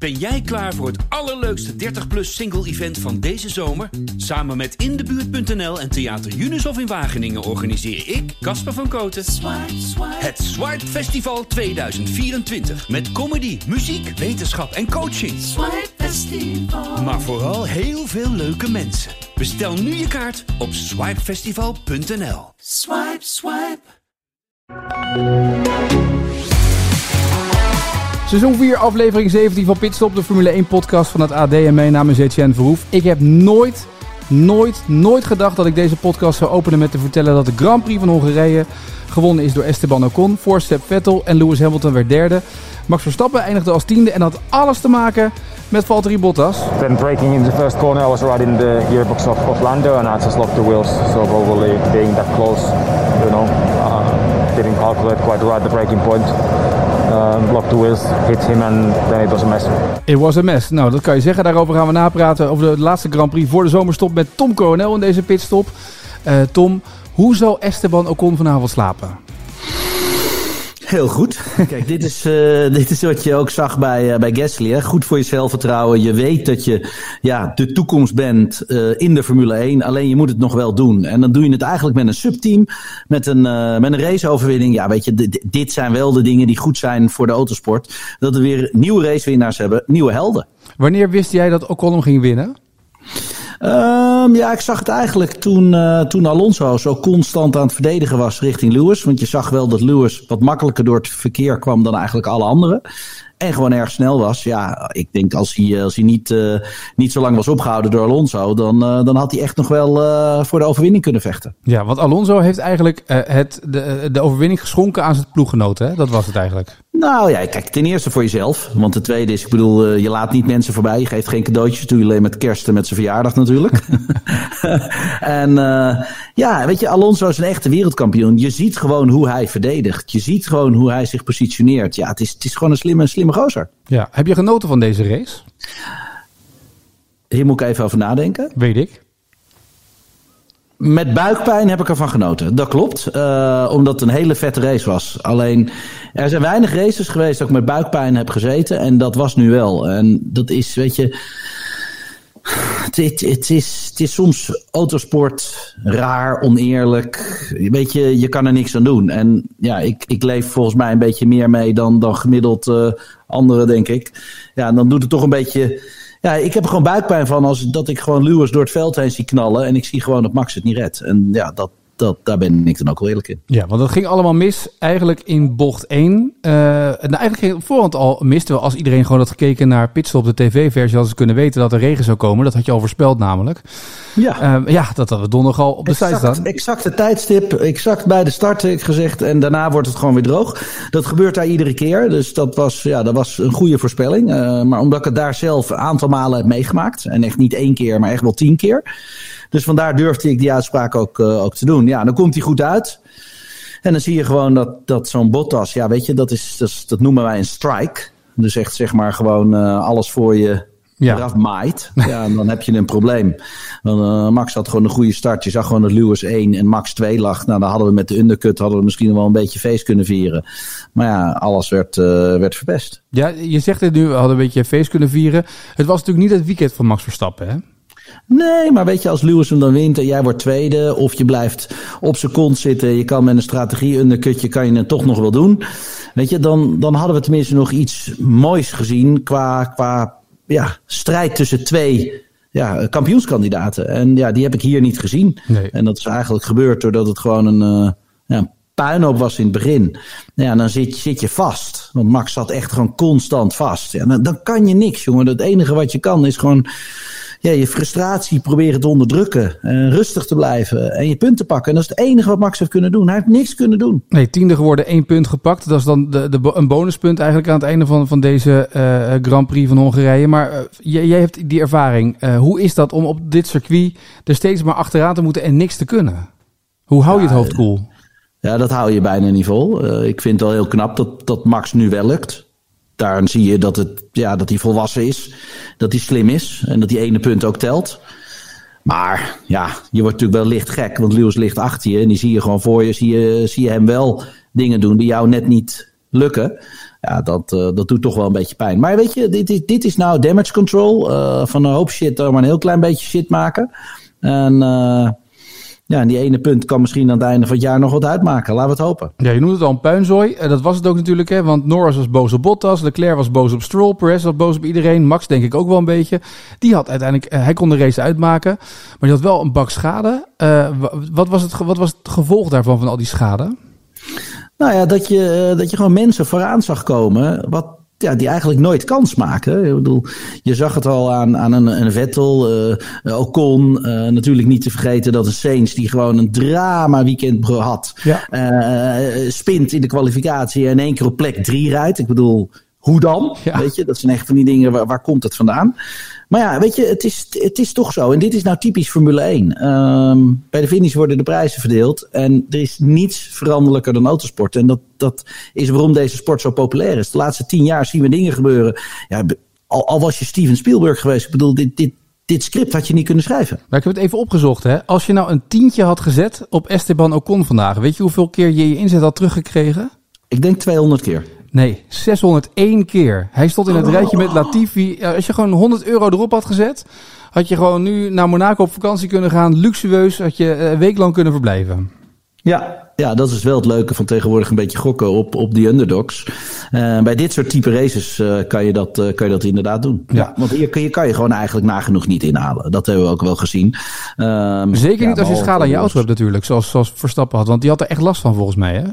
Ben jij klaar voor het allerleukste 30-plus single-event van deze zomer? Samen met Indebuurt.nl en Theater Unisof in Wageningen organiseer ik, Casper van Koten, het Swipe Festival 2024. Met comedy, muziek, wetenschap en coaching. Maar vooral heel veel leuke mensen. Bestel nu je kaart op swipefestival.nl. Swipe, swipe. Seizoen 4, aflevering 17 van Pitstop, de Formule 1 podcast van het AD en mijn naam is Etienne Verhoef. Ik heb nooit, nooit, nooit gedacht dat ik deze podcast zou openen met te vertellen dat de Grand Prix van Hongarije gewonnen is door Esteban Ocon, voor Step Vettel en Lewis Hamilton werd derde. Max Verstappen eindigde als tiende en had alles te maken met Valtteri Bottas. Then breaking in the first corner, I was right in the gearbox of, of Lando and I just locked the wheels. So probably being that close, you know, uh, didn't calculate quite right the breaking point. Uh, locked the wheels, hit him and then it was a mess. It was a mess. Nou, dat kan je zeggen. Daarover gaan we napraten over de laatste Grand Prix voor de zomerstop met Tom Coronel in deze pitstop. Uh, Tom, hoe zal Esteban Ocon vanavond slapen? Heel goed. Kijk, dit is, uh, dit is wat je ook zag bij, uh, bij Gasly. Hè? Goed voor je zelfvertrouwen. Je weet dat je ja, de toekomst bent uh, in de Formule 1. Alleen je moet het nog wel doen. En dan doe je het eigenlijk met een subteam. Met een, met een raceoverwinning. Ja, weet je, dit, zijn wel de dingen die goed zijn voor de autosport. Dat we weer nieuwe racewinnaars hebben. Nieuwe helden. Wanneer wist jij dat Ocon ging winnen? Um, ja, ik zag het eigenlijk toen, uh, toen Alonso zo constant aan het verdedigen was richting Lewis. Want je zag wel dat Lewis wat makkelijker door het verkeer kwam dan eigenlijk alle anderen. En gewoon erg snel was. Ja, ik denk als hij, als hij niet, uh, niet zo lang was opgehouden door Alonso, dan, dan had hij echt nog wel voor de overwinning kunnen vechten. Ja, want Alonso heeft eigenlijk het, de, de overwinning geschonken aan zijn ploeggenoten. Hè? Dat was het eigenlijk. Nou ja, kijk, ten eerste voor jezelf. Want ten tweede is, ik bedoel, je laat niet mensen voorbij. Je geeft geen cadeautjes. Doe je alleen met kerst en met zijn verjaardag natuurlijk. en ja, weet je, Alonso is een echte wereldkampioen. Je ziet gewoon hoe hij verdedigt. Je ziet gewoon hoe hij zich positioneert. Ja, het is, het is gewoon een slimme, slimme gozer. Ja, heb je genoten van deze race? Hier moet ik even over nadenken. Weet ik. Met buikpijn heb ik ervan genoten. Dat klopt. Uh, omdat het een hele vette race was. Alleen, er zijn weinig races geweest dat ik met buikpijn heb gezeten. En dat was nu wel. En dat is, weet je. Het, is, soms autosport raar, oneerlijk. Weet je, je kan er niks aan doen. En ja, ik, ik leef volgens mij een beetje meer mee dan, dan gemiddeld uh, anderen, denk ik. Ja, dan doet het toch een beetje. Ja, ik heb er gewoon buikpijn van als dat ik gewoon Lewis door het veld heen zie knallen. En ik zie gewoon dat Max het niet redt. En ja, dat, dat, daar ben ik dan ook wel eerlijk in. Ja, want dat ging allemaal mis eigenlijk in bocht 1. Uh, nou, eigenlijk ging het voorhand al mis. Terwijl als iedereen gewoon had gekeken naar Pitstop, de tv-versie, hadden ze kunnen weten dat er regen zou komen. Dat had je al voorspeld namelijk. Ja, uh, ja dat hadden we donderdag al op de exact, site staan. Exact de tijdstip, exact bij de start ik gezegd. En daarna wordt het gewoon weer droog. Dat gebeurt daar iedere keer. Dus dat was, ja, dat was een goede voorspelling. Uh, maar omdat ik het daar zelf een aantal malen heb meegemaakt. En echt niet één keer, maar echt wel tien keer. Dus vandaar durfde ik die uitspraak ook, ook te doen. Ja, dan komt hij goed uit. En dan zie je gewoon dat, dat zo'n Bottas, ja, weet je, dat, is, dat, is, dat noemen wij een strike. Dus echt zeg maar gewoon uh, alles voor je ja. eraf maait. Ja, en dan heb je een probleem. Dan, uh, Max had gewoon een goede start. Je zag gewoon dat Lewis 1 en Max 2 lag. Nou, dan hadden we met de undercut hadden we misschien wel een beetje feest kunnen vieren. Maar ja, alles werd, uh, werd verpest. Ja, je zegt het nu, we hadden een beetje feest kunnen vieren. Het was natuurlijk niet het weekend van Max Verstappen, hè? Nee, maar weet je, als Lewis hem dan wint en jij wordt tweede, of je blijft op zijn kont zitten, je kan met een strategie undercutje, kan je het toch nog wel doen. Weet je, dan, dan hadden we tenminste nog iets moois gezien qua, qua ja, strijd tussen twee ja, kampioenskandidaten. En ja, die heb ik hier niet gezien. Nee. En dat is eigenlijk gebeurd doordat het gewoon een, uh, ja, puinhoop was in het begin. Ja, dan zit, zit je vast. Want Max zat echt gewoon constant vast. Ja, dan, dan kan je niks, jongen. Het enige wat je kan is gewoon ja, je frustratie proberen te onderdrukken. Uh, rustig te blijven en je punten pakken. En dat is het enige wat Max heeft kunnen doen. Hij heeft niks kunnen doen. Nee, tiende geworden, één punt gepakt. Dat is dan de, de, een bonuspunt eigenlijk aan het einde van, van deze uh, Grand Prix van Hongarije. Maar uh, jij, jij hebt die ervaring. hoe is dat om op dit circuit er steeds maar achteraan te moeten en niks te kunnen? Hoe hou je het hoofd koel? Cool? Ja, dat hou je bijna niet vol. ik vind het wel heel knap dat, dat Max nu wel lukt daarin zie je dat, het, ja, dat hij volwassen is. Dat hij slim is. En dat die ene punt ook telt. Maar ja, je wordt natuurlijk wel licht gek. Want Lewis ligt achter je. En die zie je gewoon voor je. Zie je, zie je hem wel dingen doen die jou net niet lukken. Ja, dat, dat doet toch wel een beetje pijn. Maar weet je, dit is, dit is nou damage control. van een hoop shit maar een heel klein beetje shit maken. En ja, en die ene punt kan misschien aan het einde van het jaar nog wat uitmaken. Laten we het hopen. Ja, je noemt het al een puinzooi. Uh, dat was het ook natuurlijk, hè? want Norris was boos op Bottas, Leclerc was boos op Stroll, Perez was boos op iedereen, Max denk ik ook wel een beetje. Die had uiteindelijk, uh, hij kon de race uitmaken, maar die had wel een bak schade. Uh, wat, was het, wat was het gevolg daarvan, van al die schade? Nou ja, dat je, dat je gewoon mensen vooraan zag komen, wat ja, die eigenlijk nooit kans maken. Ik bedoel, je zag het al aan, aan een, een Vettel, uh, Ocon. Uh, natuurlijk niet te vergeten dat de Saints, die gewoon een drama weekend had, ja. uh, spint in de kwalificatie en in één keer op plek drie rijdt. Ik bedoel, hoe dan? Weet je, dat zijn echt van die dingen, waar, waar komt het vandaan? Maar ja, weet je, het is, het is toch zo. En dit is nou typisch Formule 1. Um, ehm, bij de finish worden de prijzen verdeeld. En er is niets veranderlijker dan autosport. En dat, dat is waarom deze sport zo populair is. De laatste tien jaar zien we dingen gebeuren. Ja, al, al was je Steven Spielberg geweest. Ik bedoel, dit, dit, dit script had je niet kunnen schrijven. Maar ik heb het even opgezocht. Hè? Als je nou een tientje had gezet op Esteban Ocon vandaag. Weet je hoeveel keer je je inzet had teruggekregen? Ik denk 200 keer. Nee, 601 keer. Hij stond in het rijtje met Latifi. Als je gewoon 100 euro erop had gezet, had je gewoon nu naar Monaco op vakantie kunnen gaan. Luxueus, had je een week lang kunnen verblijven. Ja, ja, dat is wel het leuke van tegenwoordig een beetje gokken op, op die underdogs. Uh, bij dit soort type races uh, kan, je dat, uh, kan je dat inderdaad doen. Ja. Want hier, hier kan je gewoon eigenlijk nagenoeg niet inhalen. Dat hebben we ook wel gezien. Um, Zeker niet als je schade aan je auto hebt natuurlijk, zoals, zoals Verstappen had. Want die had er echt last van volgens mij, hè?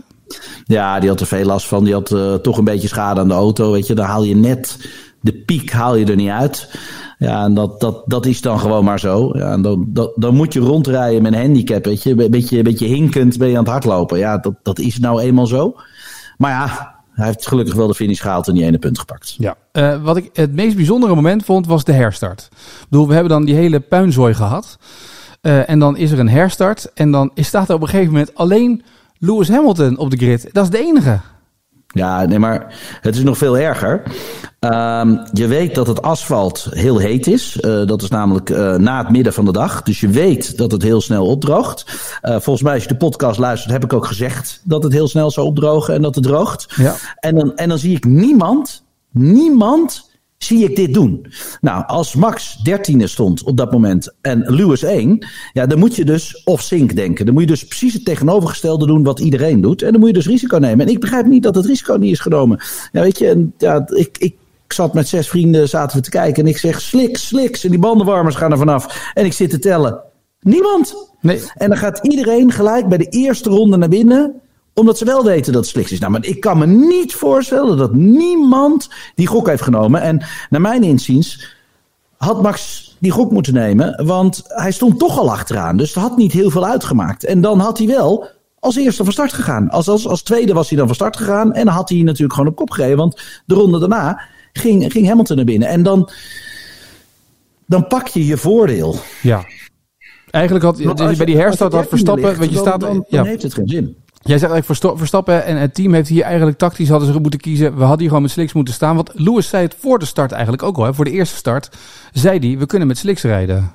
Ja, die had er veel last van. Die had uh, toch een beetje schade aan de auto. Weet je, dan haal je net de piek haal je er niet uit. Ja, en dat, dat, dat is dan gewoon maar zo. Ja, en dan, dan moet je rondrijden met een handicap. Weet je, een beetje, beetje hinkend ben je aan het hardlopen. Ja, dat, dat is nou eenmaal zo. Maar ja, hij heeft gelukkig wel de finish gehaald en die ene punt gepakt. Ja, uh, wat ik het meest bijzondere moment vond, was de herstart. Ik bedoel, we hebben dan die hele puinzooi gehad. Uh, en dan is er een herstart. En dan staat er op een gegeven moment alleen Lewis Hamilton op de grid. Dat is de enige. Ja, nee, maar het is nog veel erger. Um, je weet dat het asfalt heel heet is. Uh, dat is namelijk uh, na het midden van de dag. Dus je weet dat het heel snel opdroogt. Uh, volgens mij, als je de podcast luistert, heb ik ook gezegd dat het heel snel zou opdrogen en dat het droogt. Ja. En, dan, en dan zie ik niemand, niemand zie ik dit doen. Nou, als Max dertiende stond op dat moment en Lewis 1, ja, dan moet je dus off-sync denken. Dan moet je dus precies het tegenovergestelde doen wat iedereen doet. En dan moet je dus risico nemen. En ik begrijp niet dat het risico niet is genomen. Ja, weet je, en, ja, ik, ik zat met zes vrienden, zaten we te kijken en ik zeg sliks, sliks. En die bandenwarmers gaan er vanaf. En ik zit te tellen. Niemand. Nee. En dan gaat iedereen gelijk bij de eerste ronde naar binnen omdat ze wel weten dat het slecht is. Nou, maar ik kan me niet voorstellen dat niemand die gok heeft genomen. En naar mijn inziens had Max die gok moeten nemen. Want hij stond toch al achteraan. Dus het had niet heel veel uitgemaakt. En dan had hij wel als eerste van start gegaan. Als, als, als tweede was hij dan van start gegaan. En dan had hij natuurlijk gewoon op kop gereden. Want de ronde daarna ging, ging Hamilton naar binnen. En dan, dan pak je je voordeel. Ja. Eigenlijk had bij die herstart had Verstappen. Weet je, staat, dan, dan heeft het geen zin. Jij zegt eigenlijk Verstappen en het team heeft hier eigenlijk tactisch hadden ze moeten kiezen. We hadden hier gewoon met Slicks moeten staan. Want Lewis zei het voor de start eigenlijk ook al. Hè, voor de eerste start zei hij, we kunnen met Slicks rijden.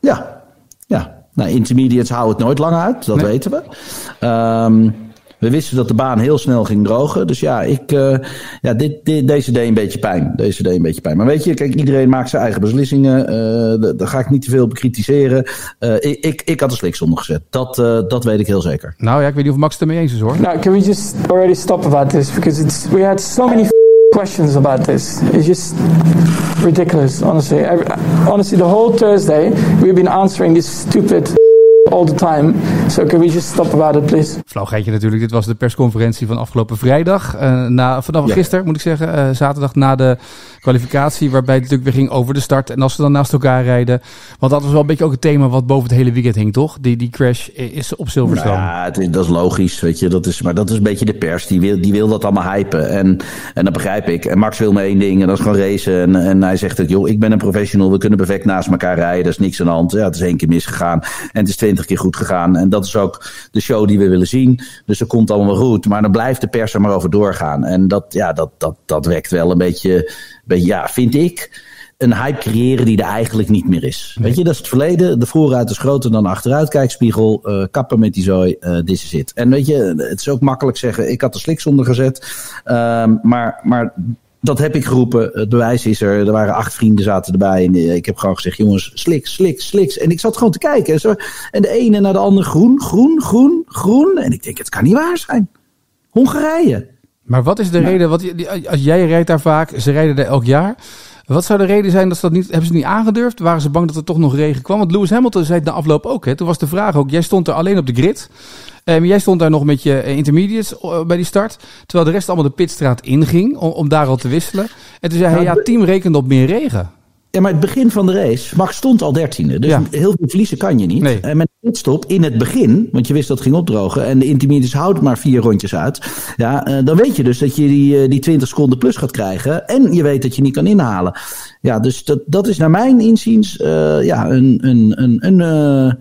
Ja, ja. Nou, intermediates houden het nooit lang uit. Dat weten we. Um, we wisten dat de baan heel snel ging drogen. Dus ja, ik, uh, ja dit, dit, deze deed een beetje pijn. Deze deed een beetje pijn. Maar weet je, kijk, iedereen maakt zijn eigen beslissingen. Uh, daar ga ik niet te veel bekritiseren. Uh, ik, ik, ik had een sliks gezet. Dat, dat weet ik heel zeker. Nou ja, ik weet niet of Max het ermee eens is hoor. Nou, can we just already stop about this? Because it's, we had so many questions about this. It's just ridiculous, honestly. honestly, the whole Thursday we've been answering this stupid all the time. So can we just stop about it, please? Flauw geitje natuurlijk. Dit was de persconferentie van afgelopen vrijdag. Uh, na, vanaf gisteren, moet ik zeggen. Uh, zaterdag na de kwalificatie. Waarbij het natuurlijk weer ging over de start. En als ze dan naast elkaar rijden. Want dat was wel een beetje ook het thema wat boven het hele weekend hing, toch? Die, die crash is op Silverstone. Nou ja, het is, dat is logisch, weet je. Dat is, maar dat is een beetje de pers. Die wil, die wil dat allemaal hypen. En, en dat begrijp ik. En Max wil maar één ding. En dat is gewoon racen. En, en hij zegt dat, joh, ik ben een professional. We kunnen perfect naast elkaar rijden. Er is niks aan de hand. Ja, het is één keer misgegaan. En het is twintig keer goed gegaan. En dat is ook de show die we willen zien. Dus dat komt allemaal goed. Maar dan blijft de pers er maar over doorgaan. En dat, ja, dat, dat, dat wekt wel een beetje, beetje ja, vind ik een hype creëren die er eigenlijk niet meer is. Weet je, dat is het verleden. De vooruit is groter dan de achteruitkijkspiegel. Uh, kappen met die zooi, uh, this is it. En weet je, het is ook makkelijk zeggen, ik had de sliks onder gezet. Uh, maar, maar dat heb ik geroepen. Het bewijs is er. Er waren acht vrienden zaten erbij. En ik heb gewoon gezegd, jongens, sliks, sliks, sliks. En ik zat gewoon te kijken. En, zo, en de ene naar de andere groen, groen, groen, groen. En ik denk, het kan niet waar zijn. Hongarije. Maar wat is de reden? Wat, als jij rijdt daar vaak, ze rijden er elk jaar. Wat zou de reden zijn dat ze dat niet, hebben ze niet aangedurfd? Waren ze bang dat er toch nog regen kwam? Want Lewis Hamilton zei het na afloop ook. Hè? Toen was de vraag ook, jij stond er alleen op de grid. Um, jij stond daar nog met je eh, intermediates uh, bij die start. Terwijl de rest allemaal de pitstraat inging om, om daar al te wisselen. En toen zei hij, ja, team rekende op meer regen. Ja, maar het begin van de race, Max stond al dertiende. Dus heel veel verliezen kan je niet. Nee. En met een pitstop in het begin, want je wist dat het ging opdrogen. En de intermediates houdt maar vier rondjes uit. Ja, dan weet je dus dat je die, die 20 seconden plus gaat krijgen. En je weet dat je niet kan inhalen. Ja, dus dat, dat is naar mijn inziens uh, ja, een, een, een, een, uh,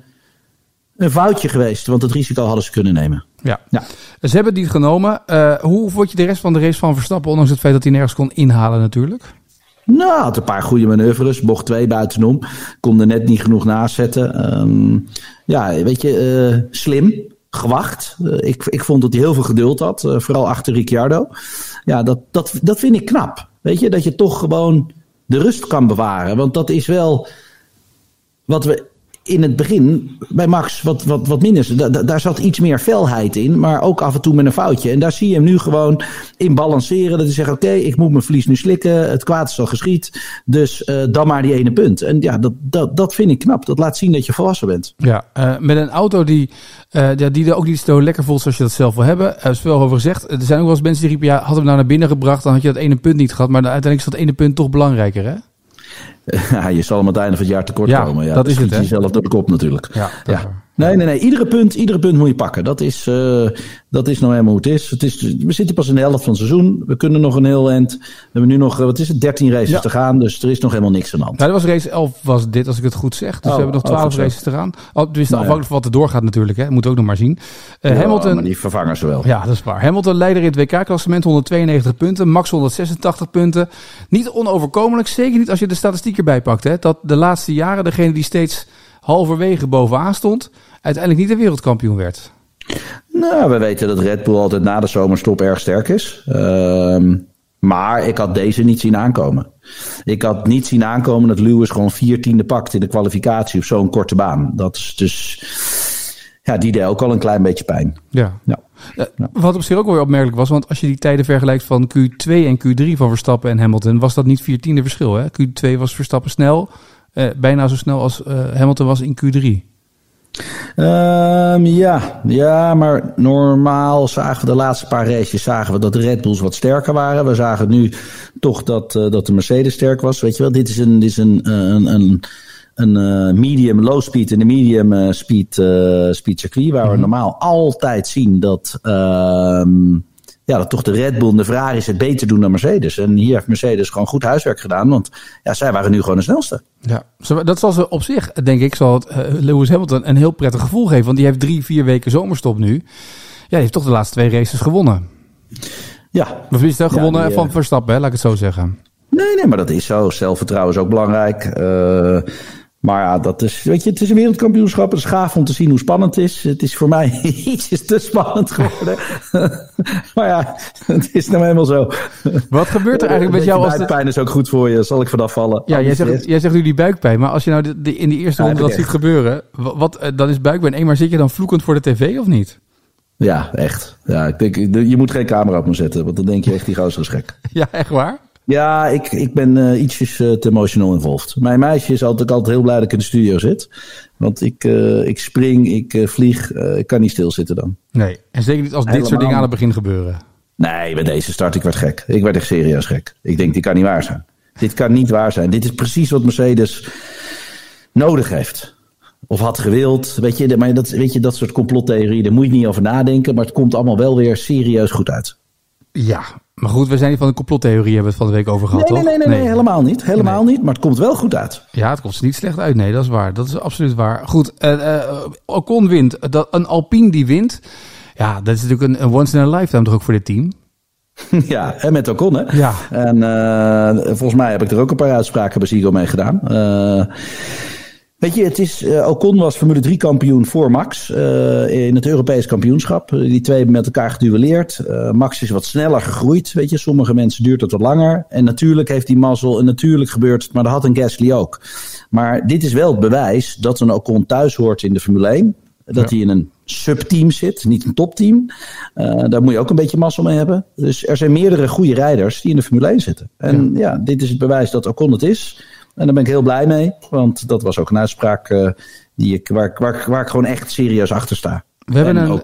een foutje geweest. Want het risico hadden ze kunnen nemen. Ja. ja. Ze hebben het niet genomen. Uh, hoe vond je de rest van de race van Verstappen? Ondanks het feit dat hij nergens kon inhalen natuurlijk. Nou, had een paar goede manoeuvres. Bocht twee buitenom. Kon er net niet genoeg naast zetten. Um, ja, weet je, uh, slim. Gewacht. Uh, ik, ik vond dat hij heel veel geduld had. Uh, vooral achter Ricciardo. Ja, dat, dat, dat vind ik knap. Weet je, dat je toch gewoon de rust kan bewaren. Want dat is wel wat we in het begin bij Max wat, wat, wat minder. Da, daar zat iets meer felheid in, maar ook af en toe met een foutje. En daar zie je hem nu gewoon in balanceren. Dat hij zegt: Oké, ik moet mijn verlies nu slikken. Het kwaad is al geschied. Dus uh, dan maar die ene punt. En ja, dat, dat, dat vind ik knap. Dat laat zien dat je volwassen bent. Ja, uh, met een auto die, uh, die er ook niet zo lekker voelt zoals je dat zelf wil hebben. Er is veel over gezegd. Er zijn ook wel eens mensen die riepen: Ja, had hem nou naar binnen gebracht, dan had je dat ene punt niet gehad. Maar uiteindelijk is dat ene punt toch belangrijker, hè? Ja, je zal hem aan het einde van het jaar tekort ja, komen. Ja, dat is het. Jezelf door de kop natuurlijk. Ja, ja. Nee, nee, nee. Iedere punt, iedere punt moet je pakken. Dat is, uh, dat is nou helemaal hoe het is. het is. We zitten pas in de helft van het seizoen. We kunnen nog een heel eind. We hebben nu nog, wat is het, 13 races ja. te gaan. Dus er is nog helemaal niks aan de hand. Nou, dat was race 11 was dit, als ik het goed zeg. Dus oh, we hebben nog 12 oh, races te gaan. Oh, dus nou, afhankelijk van wat er doorgaat natuurlijk. Hè. Moet ook nog maar zien. Uh, ja, Hamilton. Maar die vervangen ze wel. Ja, dat is waar. Hamilton leider in het WK-klassement 192 punten. Max 186 punten. Niet onoverkomelijk. Zeker niet als je de statistiek erbij pakt. Hè. Dat de laatste jaren degene die steeds halverwege bovenaan stond, uiteindelijk niet de wereldkampioen werd. Nou, we weten dat Red Bull altijd na de zomerstop erg sterk is. Uh, maar ik had deze niet zien aankomen. Ik had niet zien aankomen dat Lewis gewoon vier tiende pakt in de kwalificatie op zo'n korte baan. Dat is dus. Ja, die deed ook al een klein beetje pijn. Ja. ja. Wat op zich ook wel weer opmerkelijk was, want als je die tijden vergelijkt van Q2 en Q3 van Verstappen en Hamilton, was dat niet vier tiende verschil. Hè? Q2 was Verstappen snel, uh, bijna zo snel als uh, Hamilton was in Q3. Um, ja, ja, maar normaal zagen we de laatste paar races zagen we dat de Red Bulls wat sterker waren. We zagen nu toch dat, uh, dat de Mercedes sterk was. Weet je wel, dit is een, dit is een, een, een, een uh, medium low speed en een medium uh, speed, speed circuit. Waar mm -hmm. we normaal altijd zien dat um, ja, dat toch de Red Bull en de Ferraris het beter doen dan Mercedes. En hier heeft Mercedes gewoon goed huiswerk gedaan, want ja, zij waren nu gewoon de snelste. Ja, dat zal ze op zich, denk ik, zal het uh, Lewis Hamilton een heel prettig gevoel geven. Want die heeft drie, vier weken zomerstop nu. Ja, die heeft toch de laatste twee races gewonnen. Ja. Of is het gewonnen ja, die, van Verstappen, hè? laat ik het zo zeggen. Nee, nee, maar dat is zo. Zelfvertrouwen is ook belangrijk. Uh, maar ja, dat is, weet je, het is een wereldkampioenschap. Het is gaaf om te zien hoe spannend het is. Het is voor mij iets te spannend geworden. maar ja, het is nou helemaal zo. Wat gebeurt er eigenlijk met jou als... Buikpijn is ook goed voor je, zal ik vanaf vallen. Ja, jij zegt, jij zegt nu die buikpijn. Maar als je nou de, de, in de eerste ronde dat echt. ziet gebeuren, wat, eh, dan is buikpijn. Eenmaal zit je dan vloekend voor de tv of niet? Ja, echt. Ja, ik denk, je moet geen camera op me zetten, want dan denk je echt die gozer is gek. Ja, echt waar? Ja, ik, ik ben uh, ietsjes uh, te emotional involved. Mijn meisje is altijd, altijd heel blij dat ik in de studio zit. Want ik, uh, ik spring, ik vlieg, ik kan niet stilzitten dan. Nee, en zeker niet als Helemaal. dit soort dingen aan het begin gebeuren. Nee, bij deze start, ik werd gek. Ik werd echt serieus gek. Ik denk, dit kan niet waar zijn. Dit kan niet waar zijn. Dit is precies wat Mercedes nodig heeft. Of had gewild. Weet je, maar dat, weet je, dat soort complottheorieën, daar moet je niet over nadenken. Maar het komt allemaal wel weer serieus goed uit. Ja, maar goed, we zijn niet van de complottheorie hebben we het van de week over gehad, nee, toch? Nee, nee, nee, nee, helemaal niet. Helemaal nee. niet, maar het komt wel goed uit. Ja, het komt niet slecht uit. Nee, dat is waar. Dat is absoluut waar. Goed, uh, uh, Ocon wint. Dat, een Alpine die wint. Ja, dat is natuurlijk een, een once in a lifetime toch ook voor dit team? Ja, en met Ocon, hè? Ja. En uh, volgens mij heb ik er ook een paar uitspraken bij Zigo mee gedaan. Uh, weet je, het is, uh, Ocon was Formule 3 kampioen voor Max in het Europees kampioenschap. Die twee hebben met elkaar geduelleerd. Max is wat sneller gegroeid, weet je. Sommige mensen duurt het wat langer. En natuurlijk heeft die mazzel, en natuurlijk gebeurt het, maar dat had een Gasly ook. Maar dit is wel het bewijs dat een Ocon thuis hoort in de Formule 1. Dat hij in een subteam zit, niet een topteam. Uh, daar moet je ook een beetje massa mee hebben. Dus er zijn meerdere goede rijders die in de Formule 1 zitten. En ja, ja dit is het bewijs dat Ocon het is. En daar ben ik heel blij mee, want dat was ook een uitspraak uh, die ik, waar, waar, waar ik gewoon echt serieus achter sta. We hebben, een,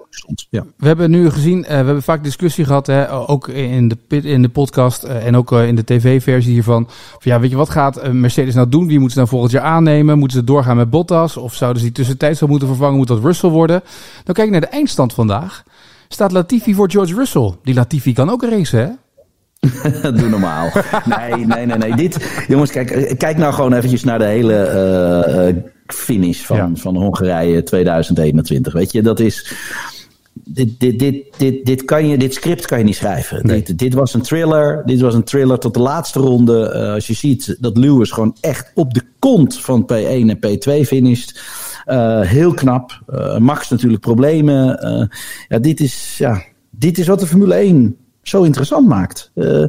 ja. we hebben nu gezien, uh, we hebben vaak discussie gehad, hè, ook in de, in de podcast uh, en ook uh, in de tv-versie hiervan. Van, ja, weet je, wat gaat Mercedes nou doen? Wie moeten ze nou volgend jaar aannemen? Moeten ze doorgaan met Bottas? Of zouden ze die tussentijds al moeten vervangen? Moet dat Russell worden? Dan kijk ik naar de eindstand vandaag. Staat Latifi voor George Russell. Die Latifi kan ook racen, hè? Doe normaal. Nee, nee, nee, nee. Dit, jongens, kijk, kijk nou gewoon eventjes naar de hele finish van, ja. van Hongarije 2021. Weet je, dat is. Dit, dit, dit, dit, dit, kan je, dit script kan je niet schrijven. Nee. Dit, dit was een thriller. Dit was een thriller tot de laatste ronde. Uh, als je ziet dat Lewis gewoon echt op de kont van P1 en P2 finisht. Uh, heel knap. Max natuurlijk problemen. ja, dit is, ja, dit is wat de Formule 1 zo interessant maakt. Uh,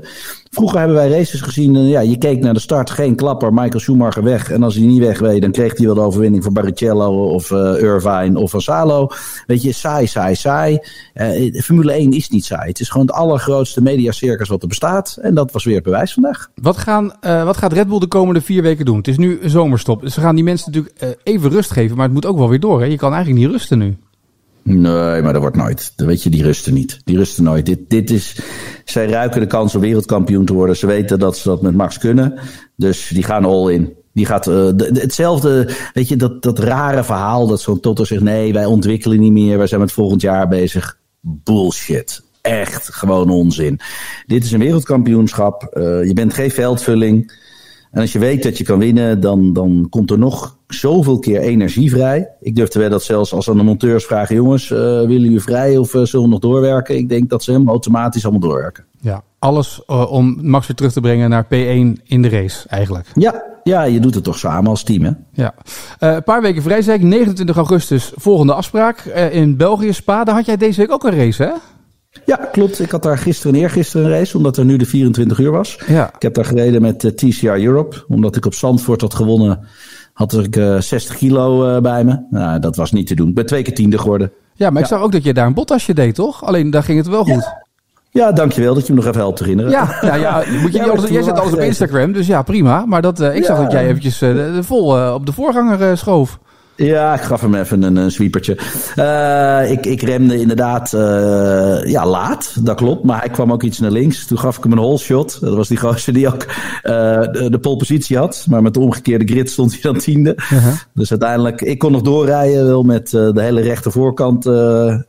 vroeger hebben wij races gezien. Ja, je keek naar de start, geen klapper, Michael Schumacher weg. En als hij niet weg weet, dan kreeg hij wel de overwinning van Barrichello of uh, Irvine of van Salo. Weet je, saai, saai, saai. Formule 1 is niet saai. Het is gewoon het allergrootste mediacircus wat er bestaat. En dat was weer het bewijs vandaag. Wat, gaan, wat gaat Red Bull de komende vier weken doen? Het is nu zomerstop. Dus ze gaan die mensen natuurlijk even rust geven. Maar het moet ook wel weer door. Hè? Je kan eigenlijk niet rusten nu. Nee, maar dat wordt nooit. Dan weet je, die rusten niet. Die rusten nooit. Dit, dit is, zij ruiken de kans om wereldkampioen te worden. Ze weten dat ze dat met Max kunnen. Dus die gaan all in. Die gaat uh, hetzelfde, weet je, dat, dat rare verhaal dat zo'n Toto zegt: nee, wij ontwikkelen niet meer, wij zijn met volgend jaar bezig. Bullshit. Echt gewoon onzin. Dit is een wereldkampioenschap. Uh, je bent geen veldvulling. En als je weet dat je kan winnen, dan, dan komt er nog zoveel keer energie vrij. Ik durf te wedden dat zelfs als aan de monteurs vragen: jongens, uh, willen jullie vrij of uh, zullen we nog doorwerken? Ik denk dat ze hem automatisch allemaal doorwerken. Ja, alles uh, om Max weer terug te brengen naar P1 in de race eigenlijk. Ja, ja je doet het toch samen als team, hè? Ja. een paar weken vrij, zei ik, 29 augustus, volgende afspraak in België, Spa. Daar had jij deze week ook een race, hè? Ja, klopt. Ik had daar gisteren en eergisteren een race, omdat er nu de 24 uur was. Ja. Ik heb daar gereden met uh, TCR Europe, omdat ik op Zandvoort had gewonnen. Had ik uh, 60 kilo uh, bij me. Nou, dat was niet te doen. Ik ben twee keer tiende geworden. Ja, maar ik zag ook dat je daar een bottasje deed, toch? Alleen daar ging het wel goed. Ja. Ja, dankjewel dat je me nog even helpt herinneren. Ja, ja, ja, moet je ja, alles, jij zet alles op Instagram, dus ja, prima. Maar dat, uh, ik zag dat jij eventjes uh, vol uh, op de voorganger schoof. Ja, ik gaf hem even een, een sweepertje. Uh, ik, ik remde inderdaad uh, ja, laat, dat klopt. Maar hij kwam ook iets naar links. Toen gaf ik hem een hole shot. Dat was die gozer die ook uh, de, de polepositie had. Maar met de omgekeerde grid stond hij dan tiende. -huh. Dus uiteindelijk, ik kon nog doorrijden. Wel met de hele rechter voorkant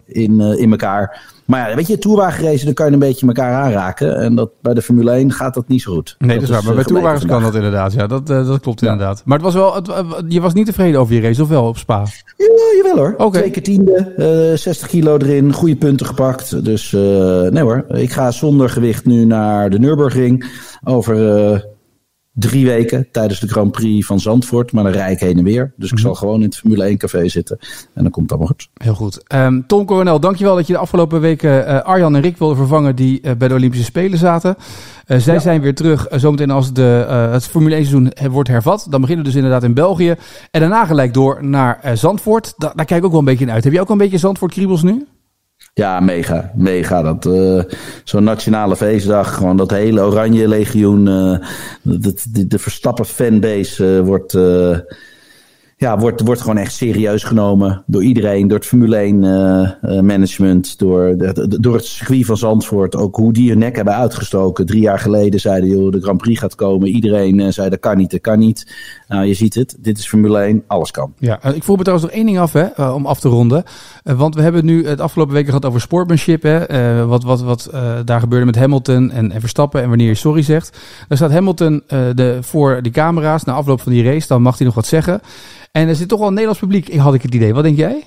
in, in elkaar. Maar ja, weet je, toerwagenrace, dan kan je een beetje elkaar aanraken. En dat, bij de Formule 1 gaat dat niet zo goed. Nee, dat, dat is waar. Maar bij toerwagens kan dat inderdaad. Ja, dat, uh, dat klopt ja. inderdaad. Maar het was wel, het, je was niet tevreden over je race, of wel op Spa? Ja, jawel hoor. Okay. Twee keer tiende, uh, 60 kilo erin, goede punten gepakt. Dus nee hoor, ik ga zonder gewicht nu naar de Nürburgring. Over drie weken tijdens de Grand Prix van Zandvoort. Maar dan rijd ik heen en weer. Dus ik zal gewoon in het Formule 1 café zitten. En dan komt het allemaal goed. Heel goed. Um, Tom Coronel, dankjewel dat je de afgelopen weken uh, Arjan en Rick wilde vervangen die uh, bij de Olympische Spelen zaten. Uh, zij ja. zijn weer terug zometeen als de, het Formule 1 seizoen wordt hervat. Dan beginnen we dus inderdaad in België. En daarna gelijk door naar Zandvoort. Da daar kijk ik ook wel een beetje naar uit. Heb je ook een beetje Zandvoort kriebels nu? Ja, mega. Mega. Dat, uh, Zo'n nationale feestdag. Gewoon dat hele Oranje Legioen. Uh, dat, de, de Verstappen fanbase uh, wordt ja, wordt, wordt gewoon echt serieus genomen door iedereen, door het Formule 1 uh, uh, management, door, de, door het circuit van Zandvoort. Ook hoe die hun nek hebben uitgestoken. Drie jaar geleden zeiden, joh, de Grand Prix gaat komen. Iedereen uh, zei, dat kan niet, dat kan niet. Nou, je ziet het, dit is Formule 1, alles kan. Ja, ik vroeg me trouwens nog één ding af, hè, om af te ronden. want we hebben nu het afgelopen weken gehad over sportmanship, hè. wat wat, wat daar gebeurde met Hamilton en, en Verstappen en wanneer je sorry zegt. Daar staat Hamilton de, voor die camera's na afloop van die race, dan mag hij nog wat zeggen. En er zit toch wel een Nederlands publiek, had ik het idee. Wat denk jij?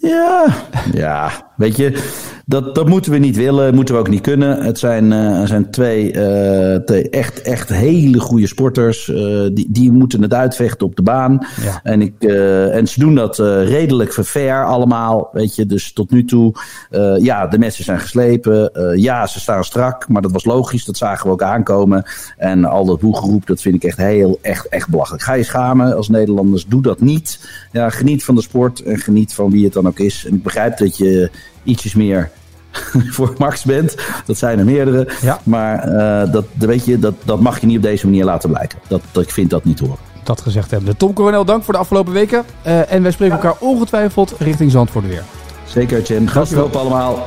Ja, ja, weet je, dat, dat moeten we niet willen, moeten we ook niet kunnen. Het zijn, uh, zijn twee, uh, twee, echt, echt hele goede sporters. Uh, die, die moeten het uitvechten op de baan. Ja. En, ik, en ze doen dat redelijk verfair allemaal. Weet je, dus tot nu toe, ja, de messen zijn geslepen. ja, ze staan strak, maar dat was logisch. Dat zagen we ook aankomen. En al dat boegeroep, dat vind ik echt heel, echt, echt belachelijk. Ga je schamen als Nederlanders, doe dat niet. Ja, geniet van de sport en geniet van wie het dan ook is. En ik begrijp dat je ietsjes meer voor Max bent. Dat zijn er meerdere. Ja. Maar uh, dat, weet je, dat, dat mag je niet op deze manier laten blijken. Dat, dat, ik vind dat niet horen. Dat gezegd hebben. Tom Coronel, dank voor de afgelopen weken. Uh, en wij spreken elkaar ongetwijfeld richting Zandvoort weer. Zeker, Jen. Gasten allemaal.